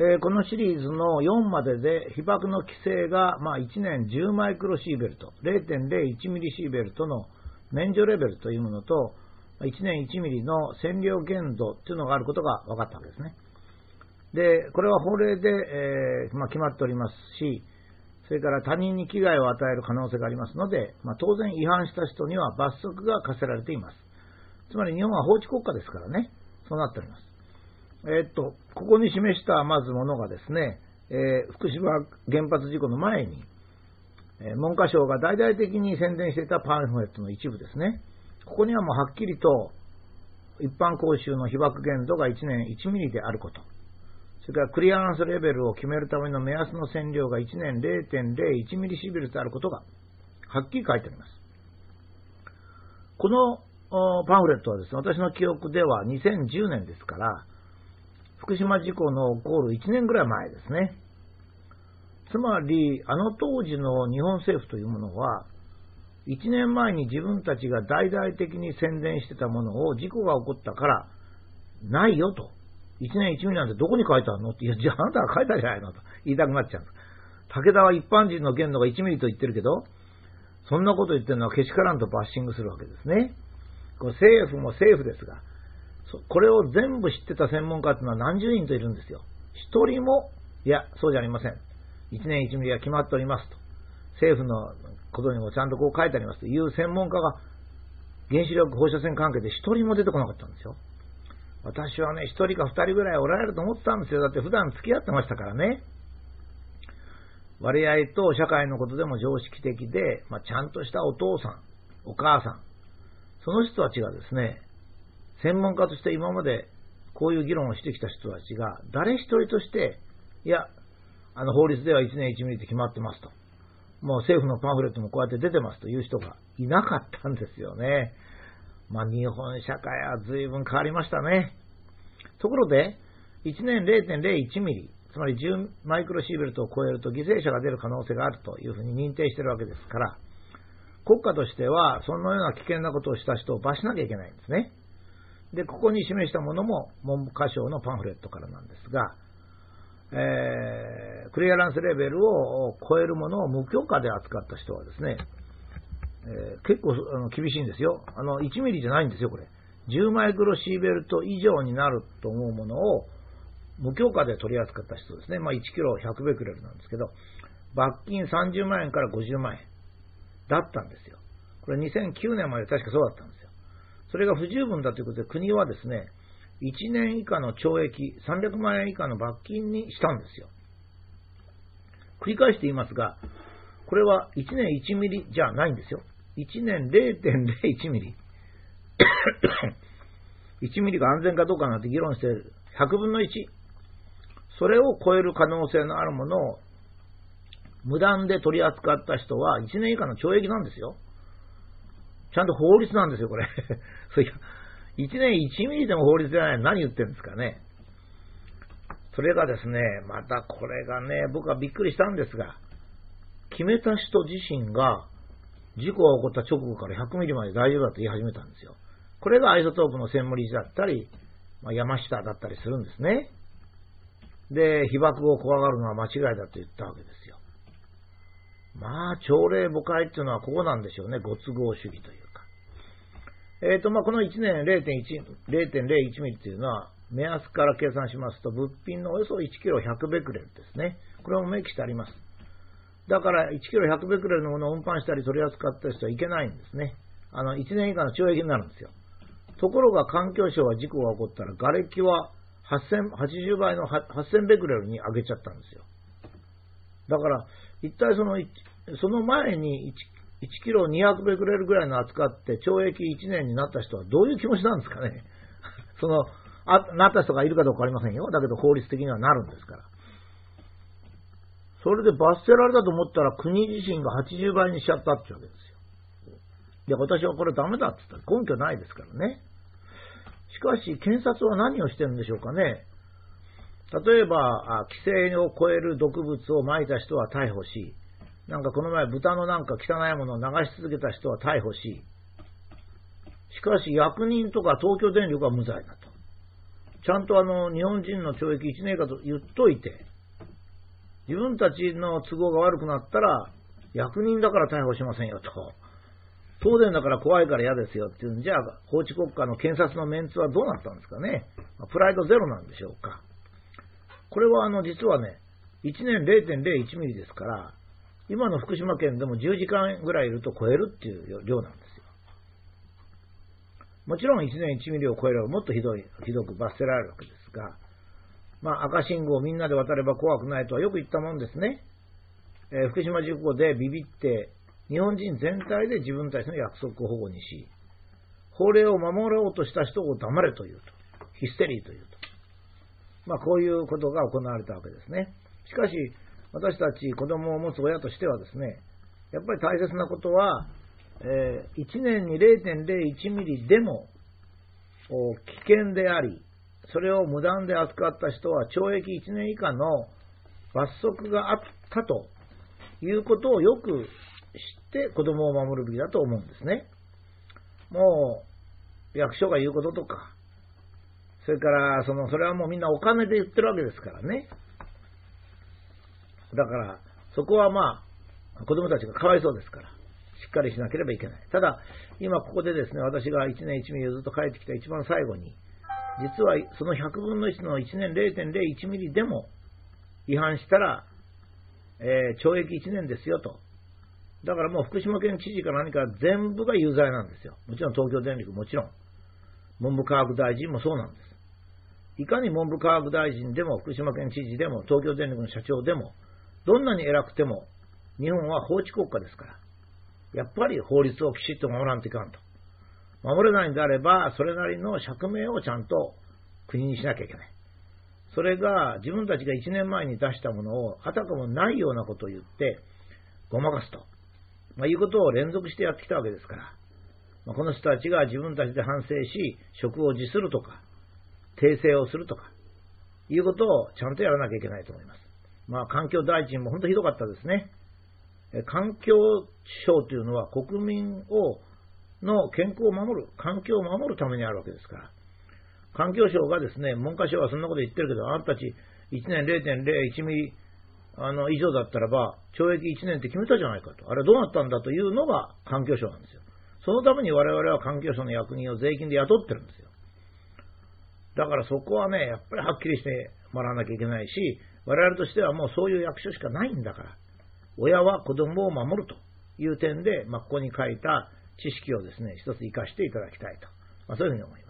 え、このシリーズの4までで被爆の規制が、ま、1年10マイクロシーベルト、0.01ミリシーベルトの免除レベルというものと、1年1ミリの占領限度というのがあることが分かったわけですね。で、これは法令で、え、ま、決まっておりますし、それから他人に危害を与える可能性がありますので、まあ、当然違反した人には罰則が課せられています。つまり日本は法治国家ですからね、そうなっております。え、っと、ここに示したまずものがですね、えー、福島原発事故の前に、えー、文科省が大々的に宣伝していたパンフレットの一部ですね。ここにはもうはっきりと一般講習の被爆限度が1年1ミリであること。それからクリアランスレベルを決めるための目安の線量が1年0.01ミリシーベルであることがはっきり書いてあります。このパンフレットはですね、私の記憶では2010年ですから、福島事故の起こる1年ぐらい前ですね。つまり、あの当時の日本政府というものは、1年前に自分たちが大々的に宣伝してたものを事故が起こったから、ないよと。1年1ミリなんてどこに書いてあるの？って、いや、じゃああなたが書いたじゃないのと言いたくなっちゃうんです。武田は一般人の限度が1ミリと言ってるけど、そんなこと言ってるのはけしからんとバッシングするわけですね。これ政府も政府ですが、これを全部知ってた専門家というのは何十人といるんですよ。一人も、いや、そうじゃありません。1年1ミリは決まっておりますと。政府のことにもちゃんとこう書いてありますという専門家が原子力放射線関係で一人も出てこなかったんですよ。私はね、一人か二人ぐらいおられると思ってたんですよ。だって普段付き合ってましたからね。割合と社会のことでも常識的で、まあ、ちゃんとしたお父さん、お母さん、その人たちがですね、専門家として今までこういう議論をしてきた人たちが、誰一人として、いや、あの法律では1年1ミリって決まってますと。もう政府のパンフレットもこうやって出てますという人がいなかったんですよね。まあ、日本社会は随分変わりましたね。ところで、1年0.01ミリ、つまり10マイクロシーベルトを超えると犠牲者が出る可能性があるというふうに認定しているわけですから、国家としてはそのような危険なことをした人を罰しなきゃいけないんですね。で、ここに示したものも文部科省のパンフレットからなんですが、えー、クリアランスレベルを超えるものを無許可で扱った人はですね、えー、結構あの厳しいんですよ。あの、1ミリじゃないんですよ、これ。10マイクロシーベルト以上になると思うものを無許可で取り扱った人ですね。まあ、1キロ100ベクレルなんですけど、罰金30万円から50万円だったんですよ。これ2009年まで確かそうだったんです。それが不十分だということで国はですね、1年以下の懲役、300万円以下の罰金にしたんですよ。繰り返して言いますが、これは1年1ミリじゃないんですよ。1年0.01ミリ。1ミリが安全かどうかなんて議論している。100分の1。それを超える可能性のあるものを無断で取り扱った人は1年以下の懲役なんですよ。ちゃんと法律なんですよ、これ。そ1年1ミリでも法律じゃない何言ってるんですかね。それがですね、またこれがね、僕はびっくりしたんですが、決めた人自身が事故が起こった直後から100ミリまで大丈夫だと言い始めたんですよ。これがアイソトープの専門理事だったり、まあ、山下だったりするんですね。で、被爆を怖がるのは間違いだと言ったわけですよ。まあ、朝礼誤解っていうのはここなんでしょうね。ご都合主義というか。えっ、ー、と、まあ、この1年0.1、0.01ミリというのは、目安から計算しますと、物品のおよそ1キロ100ベクレルですね。これも明記してあります。だから1キロ100ベクレルのものを運搬したり取り扱った人はいけないんですね。あの、1年以下の懲役になるんですよ。ところが環境省は事故が起こったら、瓦礫は80倍の8000ベクレルに上げちゃったんですよ。だから、一体その、その前に 1, 1キロ200ベクレルぐらいの扱って懲役1年になった人はどういう気持ちなんですかね。その、あなった人がいるかどうかありませんよ。だけど法律的にはなるんですから。それで罰せられたと思ったら国自身が80倍にしちゃったってわけですよ。いや、私はこれダメだって言ったら根拠ないですからね。しかし、検察は何をしてるんでしょうかね。例えば、規制を超える毒物を撒いた人は逮捕し、なんかこの前豚のなんか汚いものを流し続けた人は逮捕し、しかし役人とか東京電力は無罪だと。ちゃんとあの、日本人の懲役1年かと言っといて、自分たちの都合が悪くなったら、役人だから逮捕しませんよと。東電だから怖いから嫌ですよっていうんじゃ、法治国家の検察のメンツはどうなったんですかね。プライドゼロなんでしょうか。これはあの、実はね、1年0.01ミリですから、今の福島県でも10時間ぐらいいると超えるっていう量なんですよ。もちろん1年1ミリを超えればもっとひどい、ひどく罰せられるわけですが、まあ赤信号をみんなで渡れば怖くないとはよく言ったもんですね。えー、福島事故でビビって日本人全体で自分たちの約束を保護にし、法令を守ろうとした人を黙れというと、ヒステリーというと。まあ、こういうことが行われたわけですね。しかし、私たち子供を持つ親としてはですね、やっぱり大切なことは、えー、1年に0.01ミリでも危険であり、それを無断で扱った人は懲役1年以下の罰則があったということをよく知って子供を守るべきだと思うんですね。もう、役所が言うこととか、それから、その、それはもうみんなお金で言ってるわけですからね。だから、そこはまあ、子供たちがかわいそうですから、しっかりしなければいけない。ただ、今ここでですね、私が1年1ミリずっと帰ってきた一番最後に、実はその100分の1の1年0.01ミリでも違反したら、えー、懲役1年ですよとだからもう福島県知事か何か全部が有罪なんですよ。もちろん東京電力もちろん。文部科学大臣もそうなんです。いかに文部科学大臣でも福島県知事でも東京電力の社長でもどんなに偉くても日本は法治国家ですから。やっぱり法律をきちっと守らんといかんと。守れないんであれば、それなりの釈明をちゃんと国にしなきゃいけない。それが自分たちが1年前に出したものをあたかもないようなことを言ってごまかすと。まあ、いうことを連続してやってきたわけですから、まあ、この人たちが自分たちで反省し、職を辞するとか、訂正をするとか、いうことをちゃんとやらなきゃいけないと思います。まあ、環境大臣も本当ひどかったですね。環境省というのは国民をの健康を守る、環境を守るためにあるわけですから、環境省がですね、文科省はそんなこと言ってるけど、あなたたち1年0.01ミリあの以上だったらば、懲役1年って決めたじゃないかと。あれどうなったんだというのが環境省なんですよ。そのために我々は環境省の役人を税金で雇ってるんですよ。だからそこはね、やっぱりはっきりしてもらわなきゃいけないし、我々としてはもうそういう役所しかないんだから、親は子供を守るという点で、まあ、ここに書いた知識をですね、一つ活かしていただきたいと、まあ、そういうふうに思います。